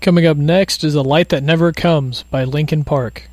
Coming up next is A Light That Never Comes by Linkin Park.